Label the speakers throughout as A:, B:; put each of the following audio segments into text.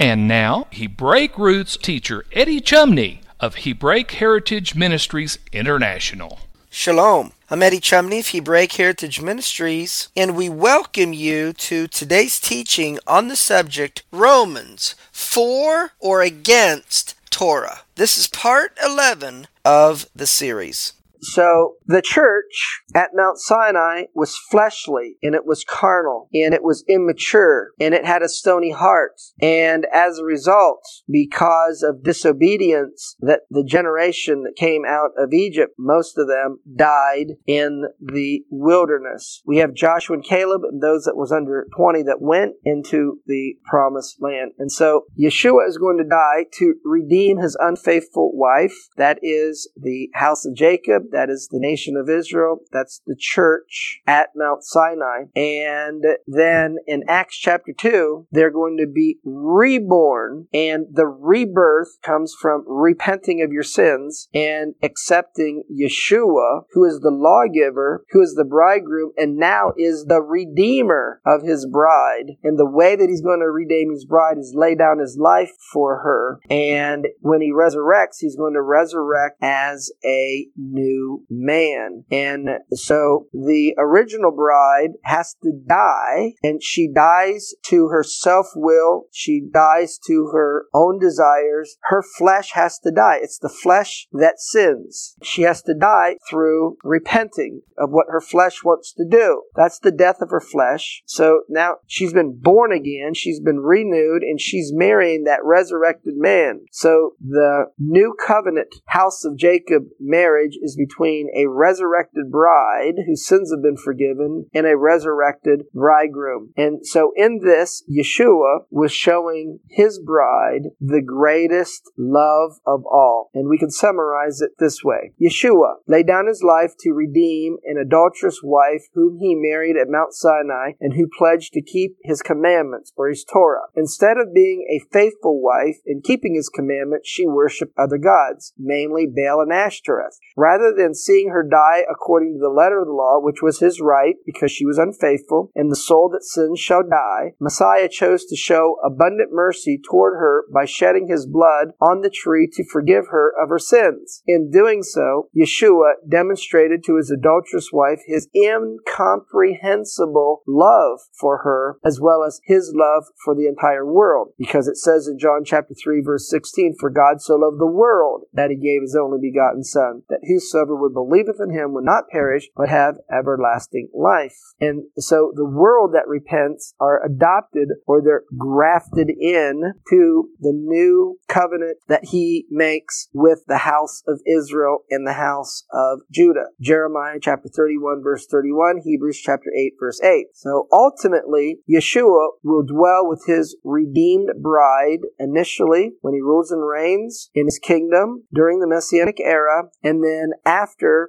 A: And now, Hebraic roots teacher Eddie Chumney of Hebraic Heritage Ministries International.
B: Shalom. I'm Eddie Chumney of Hebraic Heritage Ministries, and we welcome you to today's teaching on the subject Romans for or against Torah. This is part 11 of the series. So the church at Mount Sinai was fleshly and it was carnal and it was immature and it had a stony heart. And as a result, because of disobedience, that the generation that came out of Egypt, most of them died in the wilderness. We have Joshua and Caleb and those that was under 20 that went into the promised land. And so Yeshua is going to die to redeem his unfaithful wife. That is the house of Jacob that is the nation of Israel. That's the church at Mount Sinai. And then in Acts chapter 2, they're going to be reborn. And the rebirth comes from repenting of your sins and accepting Yeshua, who is the lawgiver, who is the bridegroom, and now is the redeemer of his bride. And the way that he's going to redeem his bride is lay down his life for her. And when he resurrects, he's going to resurrect as a new man. And so the original bride has to die, and she dies to her self will, she dies to her own desires. Her flesh has to die. It's the flesh that sins. She has to die through repenting of what her flesh wants to do. That's the death of her flesh. So now she's been born again, she's been renewed, and she's marrying that resurrected man. So the new covenant house of Jacob marriage is between a resurrected bride whose sins have been forgiven and a resurrected bridegroom. And so in this, Yeshua was showing his bride the greatest love of all. And we can summarize it this way. Yeshua laid down his life to redeem an adulterous wife whom he married at Mount Sinai and who pledged to keep his commandments or his Torah. Instead of being a faithful wife and keeping his commandments, she worshiped other gods, mainly Baal and Ashtoreth. Rather than seeing her die according to the letter of the law, which was his right because she was unfaithful, and the soul that sins shall die, Messiah chose to show abundant mercy toward her by shedding his blood on the tree to forgive her of her sins. In doing so, Yeshua demonstrated to his adulterous wife his incomprehensible love for her as well as his love for the entire world. Because it says in John chapter 3 verse 16, For God so loved the world that he gave his only begotten Son, that whosoever would believeth in him would not perish, but have everlasting life. And so the world that repents are adopted or they're grafted in to the new covenant that he makes with the house of Israel and the house of Judah. Jeremiah chapter 31 verse 31, Hebrews chapter 8 verse 8. So ultimately, Yeshua will dwell with his redeemed bride initially when he rules and reigns in his kingdom during the Messianic era, and then after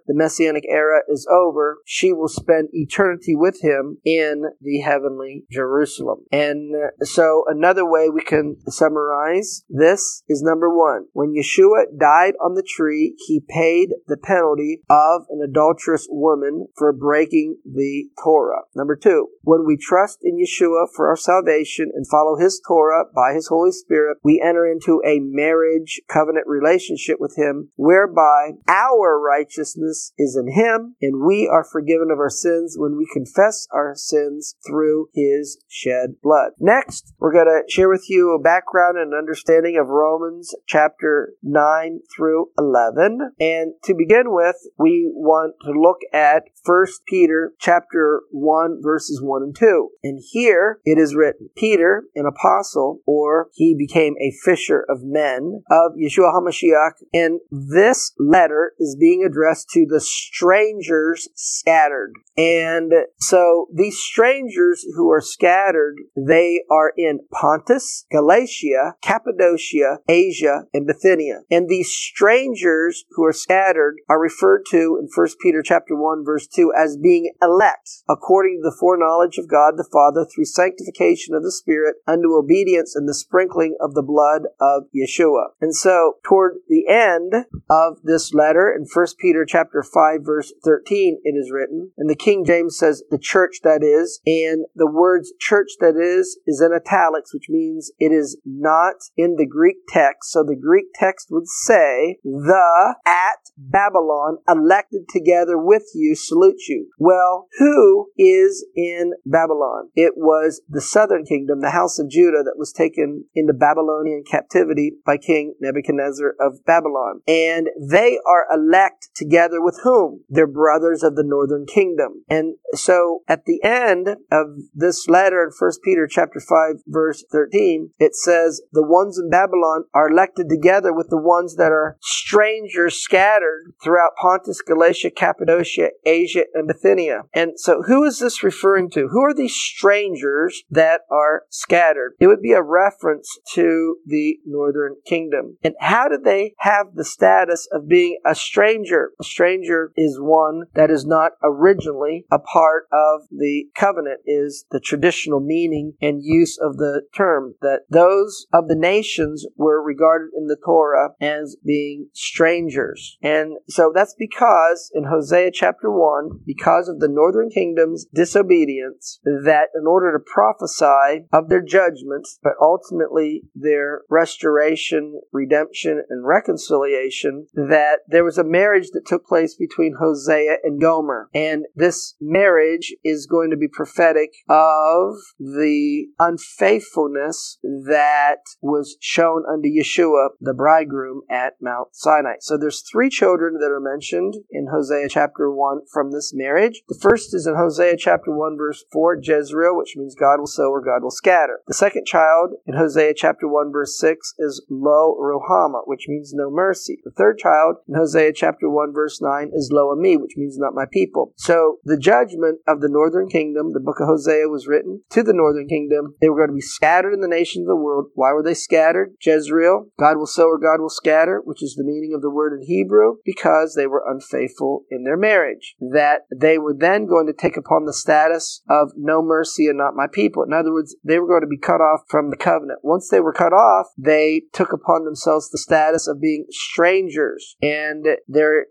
B: the Messianic era is over, she will spend eternity with him in the heavenly Jerusalem. And uh, so another way we can summarize this is number one. When Yeshua died on the tree, he paid the penalty of an adulterous woman for breaking the Torah. Number two, when we trust in Yeshua for our salvation and follow his Torah by his Holy Spirit, we enter into a marriage covenant relationship with him whereby our righteousness is in him, and we are forgiven of our sins when we confess our sins through his shed blood. Next, we're going to share with you a background and understanding of Romans chapter 9 through 11. And to begin with, we want to look at 1 Peter chapter 1 verses 1 and 2. And here it is written, Peter, an apostle, or he became a fisher of men of Yeshua HaMashiach, and this letter is being addressed to the strangers scattered. And so these strangers who are scattered, they are in Pontus, Galatia, Cappadocia, Asia, and Bithynia. And these strangers who are scattered are referred to in 1 Peter chapter 1 verse 2 as being elect according to the foreknowledge of God the Father through sanctification of the Spirit unto obedience and the sprinkling of the blood of Yeshua. And so toward the end of this letter in 1 Peter chapter 5 verse 13 it is written, and the King James says the church that is, and the words church that is is in italics, which means it is not in the Greek text. So the Greek text would say, the at Babylon elected together with you salute you. Well, who is in Babylon? It was the southern kingdom, the house of Judah that was taken into Babylonian captivity by King Nebuchadnezzar of Babylon. And they are elect together with whom? Their brothers of the northern kingdom. And so at the end of this letter in 1 Peter chapter 5 verse 13, it says, the ones in Babylon are elected together with the ones that are strangers scattered throughout Pontus, Galatia, Cappadocia, Asia, and Bithynia. And so who is this referring to? Who are these strangers that are scattered? It would be a reference to the northern kingdom. And how did they have the status of being a stranger? A stranger is one that is not originally a part of the covenant is the traditional meaning and use of the term that those of the nations were regarded in the Torah as being strangers. And so that's because in Hosea chapter 1, because of the northern kingdom's disobedience, that in order to prophesy of their judgments, but ultimately their restoration, redemption, and reconciliation, that there was a marriage that took place between Hosea and Gomer. And this marriage is going to be prophetic of the unfaithfulness that was shown unto Yeshua, the bridegroom, at Mount Sinai. So there's three children that are mentioned in Hosea chapter 1 from this marriage. The first is in Hosea chapter 1 verse 4, Jezreel, which means God will sow or God will scatter. The second child in Hosea chapter 1 verse 6 is Lo Ruhamah, which means no mercy. The third child in Hosea chapter 1 verse 9 is Lo Ami, which means not my people. So the judgment of the northern kingdom, the book of Hosea was written to the northern kingdom. They were going to be scattered in the nations of the world. Why were they scattered? Jezreel, God will sow or God will scatter, which is the meaning of the word in Hebrew, because they were unfaithful in their marriage. That they were then going to take upon the status of no mercy and not my people. In other words, they were going to be cut off from the covenant. Once they were cut off, they took upon themselves the status of being strangers and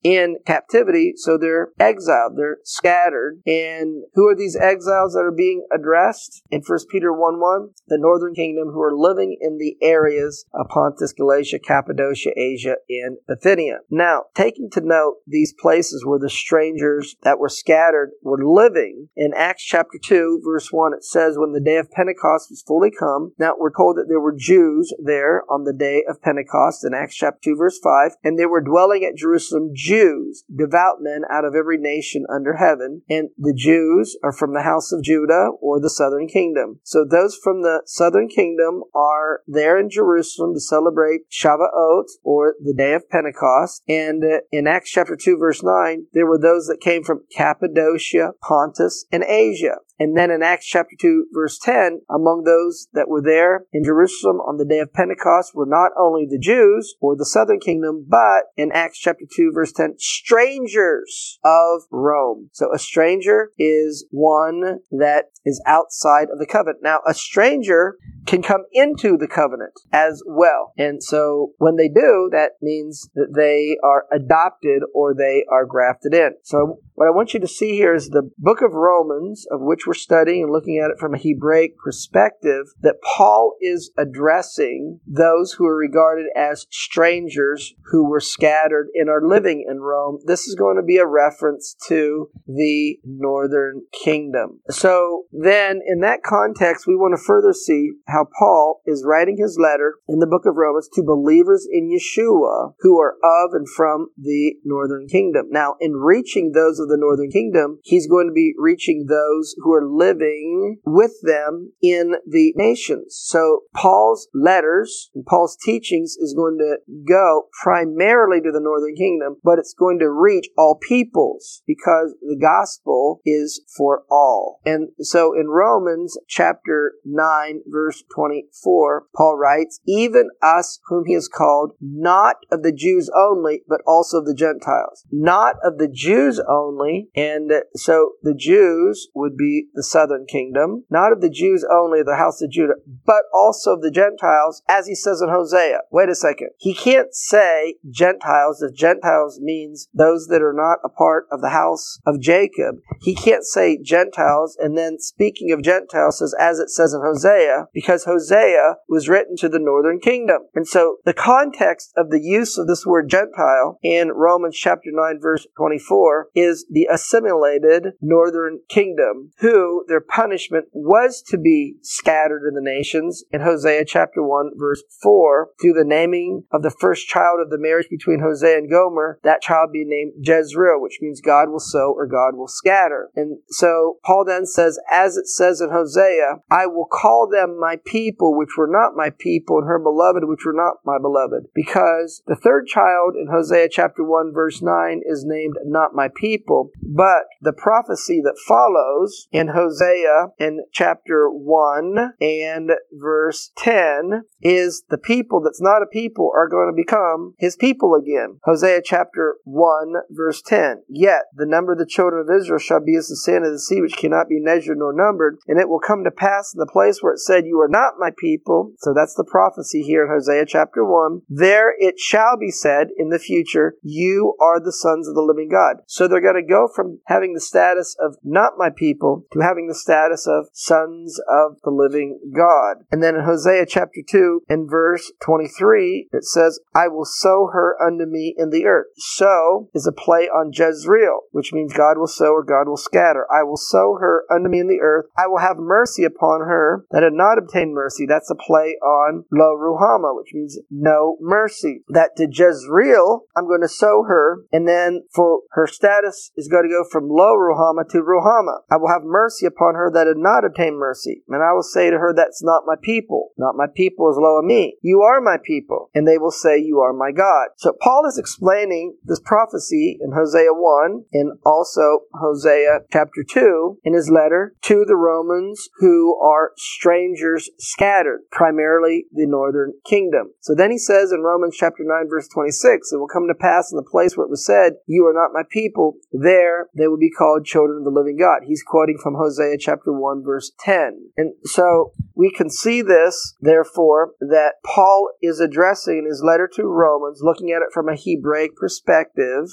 B: in captivity, so they're exiled, they're scattered. And who are these exiles that are being addressed? In 1 Peter 1 1, the northern kingdom who are living in the areas of Pontus, Galatia, Cappadocia, Asia, and Bithynia. Now, taking to note these places where the strangers that were scattered were living, in Acts chapter 2, verse 1, it says, When the day of Pentecost was fully come, now we're told that there were Jews there on the day of Pentecost in Acts chapter 2, verse 5, and they were dwelling at Jerusalem Jews, devout men out of every nation under heaven, and the Jews are from the house of Judah or the southern kingdom. So those from the southern kingdom are there in Jerusalem to celebrate Shavuot or the day of Pentecost. And uh, in Acts chapter 2 verse 9, there were those that came from Cappadocia, Pontus, and Asia. And then in Acts chapter 2 verse 10, among those that were there in Jerusalem on the day of Pentecost were not only the Jews or the southern kingdom, but in Acts chapter 2 verse 10, strangers of Rome. So a stranger is one that is outside of the covenant. Now a stranger can come into the covenant as well. And so when they do, that means that they are adopted or they are grafted in. So what I want you to see here is the book of Romans, of which we're studying and looking at it from a Hebraic perspective, that Paul is addressing those who are regarded as strangers who were scattered and are living in Rome. This is going to be a reference to the northern kingdom. So then, in that context, we want to further see how Paul is writing his letter in the book of Romans to believers in Yeshua who are of and from the northern kingdom. Now, in reaching those of the northern kingdom, he's going to be reaching those who are living with them in the nations. So Paul's letters and Paul's teachings is going to go primarily to the northern kingdom, but it's going to reach all peoples because the gospel is for all. And so in Romans chapter 9 verse 24, Paul writes, even us whom he has called, not of the Jews only, but also of the Gentiles. Not of the Jews only, and so the Jews would be the southern kingdom, not of the Jews only, the house of Judah, but also of the Gentiles, as he says in Hosea. Wait a second. He can't say Gentiles if Gentiles means those that are not a part of the house of Jacob. He can't say Gentiles and then speaking of Gentiles says as it says in Hosea, because Hosea was written to the northern kingdom. And so the context of the use of this word Gentile in Romans chapter 9 verse 24 is the assimilated northern kingdom who their punishment was to be scattered in the nations in Hosea chapter 1 verse 4 through the naming of the first child of the marriage between Hosea and Gomer that child being named Jezreel which means God will sow or God will scatter and so Paul then says as it says in Hosea I will call them my people which were not my people and her beloved which were not my beloved because the third child in Hosea chapter 1 verse 9 is named not my people but the prophecy that follows in Hosea in chapter 1 and verse 10 is the people that's not a people are going to become his people again. Hosea chapter 1 verse 10. Yet the number of the children of Israel shall be as the sand of the sea which cannot be measured nor numbered. And it will come to pass in the place where it said, You are not my people. So that's the prophecy here in Hosea chapter 1. There it shall be said in the future, You are the sons of the living God. So they're going to go from having the status of not my people to having the status of sons of the living God. And then in Hosea chapter 2 and verse 23, it says, I will sow her unto me in the earth. Sow is a play on Jezreel, which means God will sow or God will scatter. I will sow her unto me in the earth. I will have mercy upon her that had not obtained mercy. That's a play on Lo Ruhama, which means no mercy. That to Jezreel, I'm going to sow her, and then for her status is going to go from Lo Ruhama to Ruhama. I will have mercy upon her that had not obtained mercy. And I will say to her, That's not my people. Not my people is Lo Ami. You are my people. And they will say, You are my God. So Paul is explaining this prophecy in Hosea 1 and also Hosea chapter 2 in his letter to the Romans who are strangers scattered, primarily the northern kingdom. So then he says in Romans chapter 9 verse 26, It will come to pass in the place where it was said, You are not my people, there they will be called children of the living God. He's quoting from Hosea chapter 1 verse 10. And so we can see this, therefore, that Paul is addressing in his letter to Romans, looking at it from a Hebraic perspective,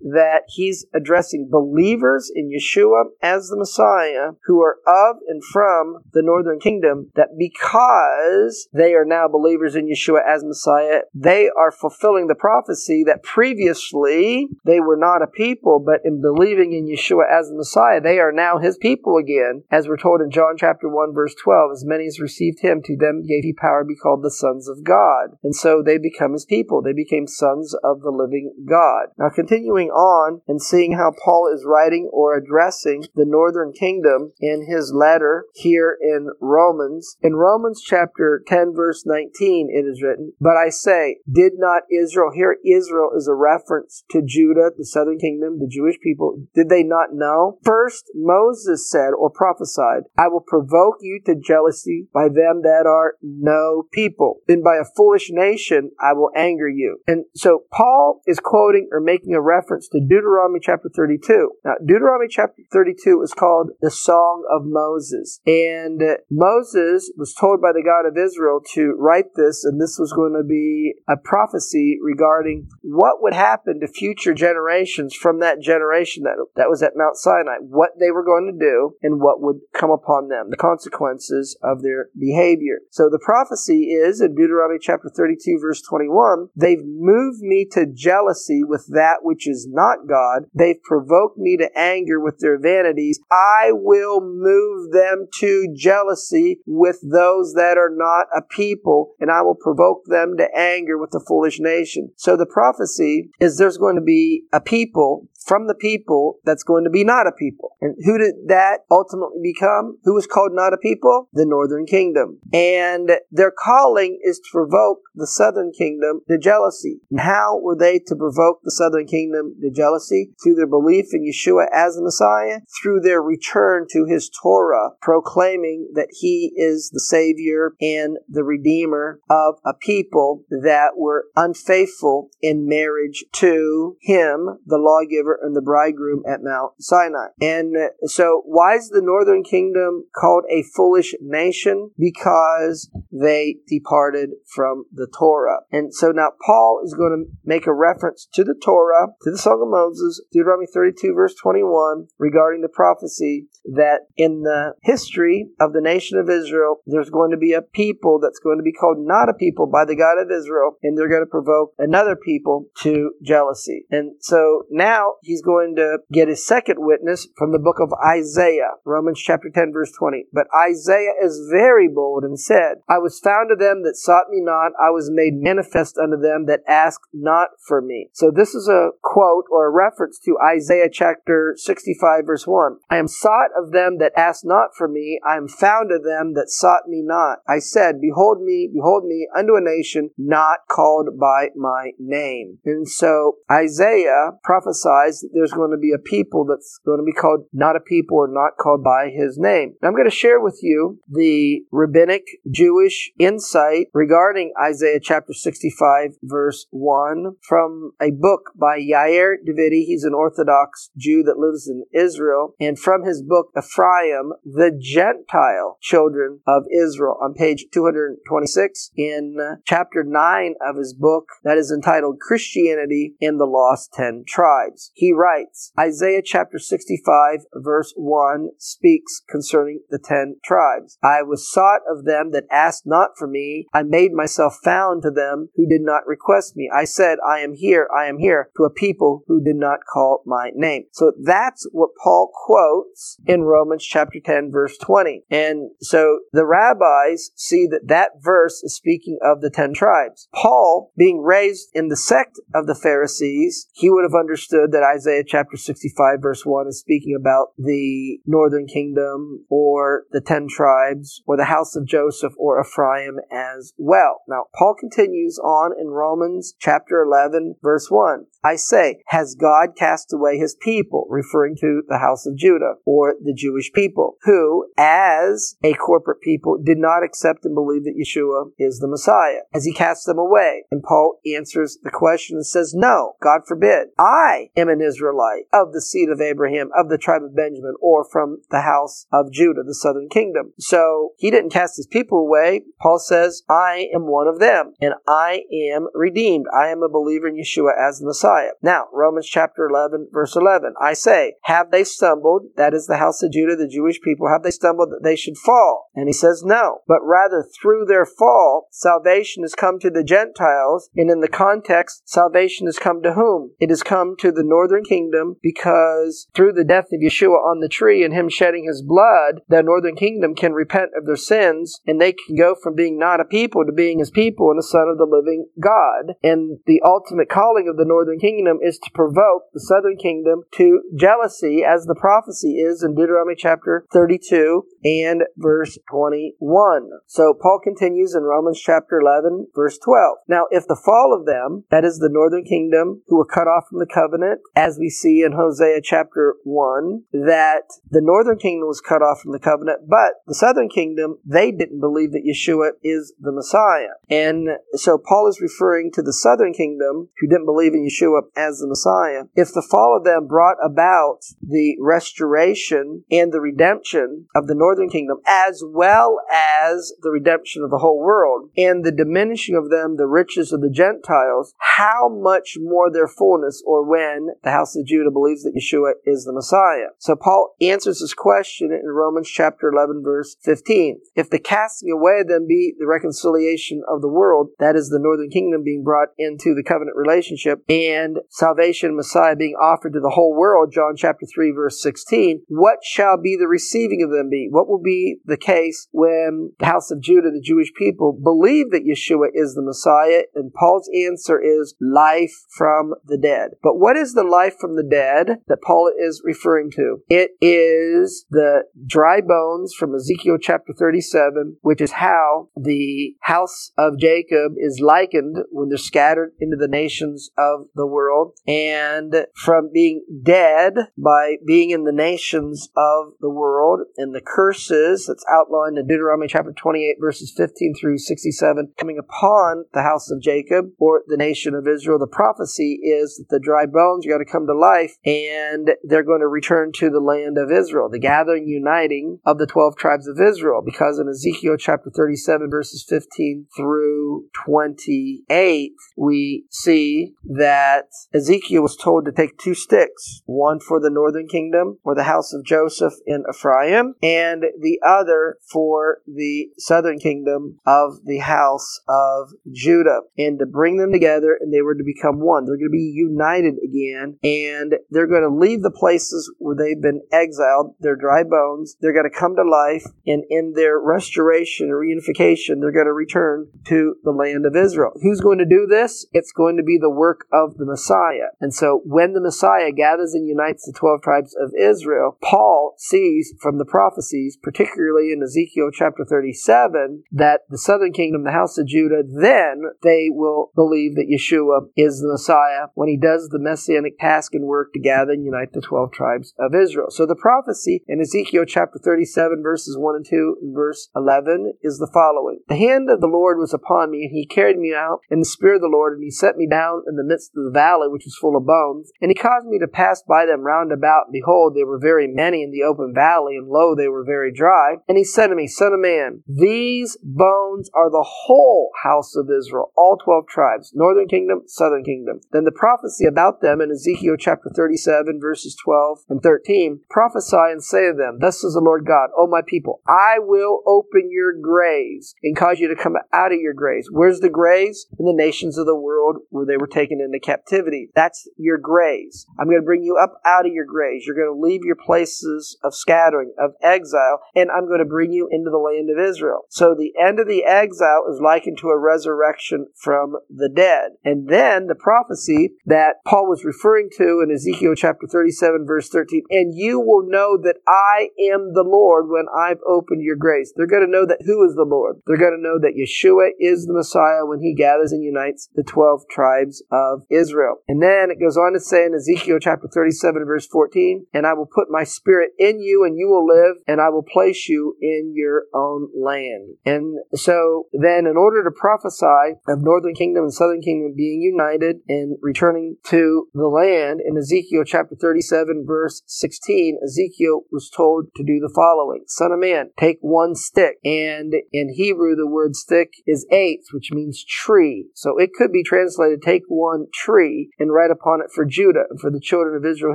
B: that he's addressing believers in Yeshua as the Messiah who are of and from the northern kingdom, that because they are now believers in Yeshua as Messiah, they are fulfilling the prophecy that previously they were not a people, but in believing in Yeshua as the Messiah, they are now his people again, as we're told in John chapter 1 verse 12, as many as received him, to them gave he power to be called the sons of God. And so they become his people. They became sons of the living God. Now continuing on and seeing how Paul is writing or addressing the northern kingdom in his letter here in Romans. In Romans chapter 10 verse 19 it is written, But I say, did not Israel, here Israel is a reference to Judah, the southern kingdom, the Jewish people, did they not know? First, Moses said or prophesied, I will provoke you to jealousy by them that are no people. And by a foolish nation I will anger you. And so Paul is quoting or making a reference to Deuteronomy chapter 32. Now, Deuteronomy chapter 32 is called the Song of Moses. And uh, Moses was told by the God of Israel to write this, and this was going to be a prophecy regarding what would happen to future generations from that generation that, that was at Mount Sinai, what they were going to do and what would come upon them, the consequences of their behavior. So the prophecy is in Deuteronomy chapter 32 verse 21, they've moved me to jealousy with that which is not God. They've provoked me to anger with their vanities. I will move them to jealousy with those that are not a people, and I will provoke them to anger with the foolish nation. So the prophecy is there's going to be a people from the people that's going to be not a people. And who did that ultimately become? Who was called not a people? The northern kingdom. And their calling is to provoke the southern kingdom to jealousy. And how were they to provoke the southern kingdom to jealousy? Through their belief in Yeshua as the Messiah, through their return to his Torah, proclaiming that he is the Savior and the Redeemer of a people that were unfaithful in marriage to him, the lawgiver and the bridegroom at Mount Sinai. And so, why is the northern kingdom called a foolish nation? Because they departed from the Torah. And so now Paul is going to make a reference to the Torah, to the Song of Moses, Deuteronomy 32, verse 21, regarding the prophecy that in the history of the nation of Israel, there's going to be a people that's going to be called not a people by the God of Israel, and they're going to provoke another people to jealousy. And so now he's going to get his second witness from the book of Isaiah, Romans chapter 10, verse 20. But Isaiah is very bold and said, I was found of them that sought me not, I was made manifest unto them that asked not for me. So this is a quote or a reference to Isaiah chapter 65, verse 1. I am sought of them that asked not for me, I am found of them that sought me not. I said, Behold me, behold me unto a nation not called by my name. And so Isaiah prophesies that there's going to be a people that's going to be called not a people or not called by his name. I'm going to share with you the rabbinic Jewish insight regarding Isaiah chapter 65 verse 1 from a book by Yair Davidi. He's an Orthodox Jew that lives in Israel. And from his book Ephraim, the Gentile children of Israel on page 226 in chapter 9 of his book that is entitled Christianity and the Lost Ten Tribes he writes, Isaiah chapter 65 verse 1 speaks concerning the ten tribes. I was sought of them that asked not for me. I made myself found to them who did not request me. I said, I am here, I am here to a people who did not call my name. So that's what Paul quotes in Romans chapter 10 verse 20. And so the rabbis see that that verse is speaking of the ten tribes. Paul, being raised in the sect of the Pharisees, he would have understood that Isaiah chapter 65 verse 1 is speaking about the northern kingdom or the ten tribes or the house of Joseph or Ephraim as well. Now, Paul continues on in Romans chapter 11 verse 1. I say, has God cast away his people, referring to the house of Judah or the Jewish people, who, as a corporate people, did not accept and believe that Yeshua is the Messiah? Has he cast them away? And Paul answers the question and says, no, God forbid. I am an Israelite of the seed of Abraham, of the tribe of Benjamin, or from the house of Judah, the southern kingdom. So he didn't cast his people away. Paul says, I am one of them, and I am redeemed. I am a believer in Yeshua as the Messiah. Now, Romans chapter 11, verse 11. I say, have they stumbled? That is the house of Judah, the Jewish people. Have they stumbled that they should fall? And he says, no. But rather, through their fall, salvation has come to the Gentiles. And in the context, salvation has come to whom? It has come to the northern kingdom because through the death of Yeshua on the tree and him shedding his blood, the northern kingdom can repent of their sins and they can go from being not a people to being his people and the son of the living God. And the ultimate calling of the northern kingdom is to provoke the southern kingdom to jealousy as the prophecy is in Deuteronomy chapter 32 and verse 21. So Paul continues in Romans chapter 11 verse 12. Now if the fall of them, that is the northern kingdom who were cut off from the covenant, as we see in Hosea chapter 1, that the northern kingdom was cut off from the covenant, but the southern kingdom, they didn't believe that Yeshua is the Messiah. And so Paul is referring to the southern kingdom who didn't believe in Yeshua as the Messiah. If the fall of them brought about the restoration and the redemption of the northern kingdom, as well as the redemption of the whole world, and the diminishing of them the riches of the Gentiles, how much more their fullness, or when the house of Judah believes that Yeshua is the Messiah. So Paul answers this question in Romans chapter 11 verse 15. If the casting away then be the reconciliation of the world, that is the northern kingdom being brought into the covenant relationship, and salvation Messiah being offered to the whole world, John chapter 3 verse 16, what shall be the receiving of them be? What will be the case when the house of Judah, the Jewish people, believe that Yeshua is the Messiah? And Paul's answer is life from the dead. But what is the life from the dead that Paul is referring to? It is the dry bones from Ezekiel chapter 37, which is how the house of Jacob is likened when they're scattered into the nations of the world. And from being dead by being in the nations of the world and the curses that's outlined in Deuteronomy chapter 28 verses 15 through 67 coming upon the house of Jacob or the nation of Israel. The prophecy is that the dry bones are going to come to life and they're going to return to the land of Israel, the gathering, uniting of the 12 tribes of Israel. Because in Ezekiel chapter 37 verses 15 through 28, we see that Ezekiel was told to take two sticks, one for the northern kingdom or the house of Joseph in Ephraim, and the other for the southern kingdom of the house of Judah, and to bring them together, and they were to become one. They're going to be united again, and they're going to leave the places where they've been exiled, their dry bones. They're going to come to life, and in their restoration and reunification, they're going to return to the land of Israel. Who's going to do this? It's going to be the work of the Messiah. And so when the Messiah gathers and unites the 12 tribes of Israel, Paul sees from the prophecies, particularly in Ezekiel chapter 37, that the southern kingdom, the house of Judah, then they will believe that Yeshua is the Messiah when he does the messianic task and work to gather and unite the 12 tribes of Israel. So the prophecy in Ezekiel chapter 37, verses 1 and 2, and verse 11 is the following The hand of the Lord was upon me, and he carried me out in the spirit of the Lord, and he set me down in the midst of the valley, which was full of bones. And he caused me to pass by them round about, and behold, they were very many in the open valley, and lo, they were very dry. And he said to me, Son of man, these bones are the whole house of Israel, all twelve tribes, northern kingdom, southern kingdom. Then the prophecy about them in Ezekiel chapter 37, verses 12 and 13 prophesy and say to them, Thus says the Lord God, O my people, I will open your graves and cause you to come out of your graves. Where's the graves? In the nations of the world where they were taken into captivity. That's your graves. I'm going to bring you up out of your graves. You're going to leave your places of scattering, of exile, and I'm going to bring you into the land of Israel. So the end of the exile is likened to a resurrection from the dead. And then the prophecy that Paul was referring to in Ezekiel chapter 37 verse 13, and you will know that I am the Lord when I've opened your graves. They're going to know that who is the Lord. They're going to know that Yeshua is the Messiah when he gathers and unites the 12 tribes of Israel. And then it goes on to say in Ezekiel chapter 37 verse 14, and I will put my spirit in you and you will live and I will place you in your own land. And so then in order to prophesy of northern kingdom and southern kingdom being united and returning to the land in Ezekiel chapter 37 verse 16, Ezekiel was told to do the following. Son of man, take one stick. And in Hebrew, the word stick is eitz, which means tree. So it could be translated, take one tree and write upon it for Judah and for the children of Israel,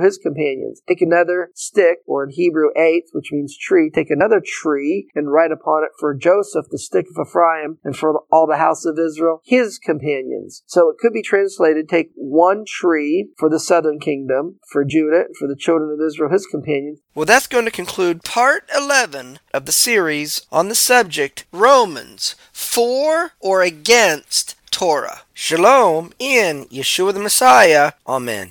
B: his companions. Take another stick, or in Hebrew, eitz, which means tree. Take another tree and write upon it for Joseph, the stick of Ephraim, and for all the house of Israel, his companions. So it could be translated, take one tree for the southern kingdom, for Judah, for the children of Israel, his companions. Well, that's going to conclude part 11 of the series on the subject Romans for or against Torah. Shalom in Yeshua the Messiah. Amen.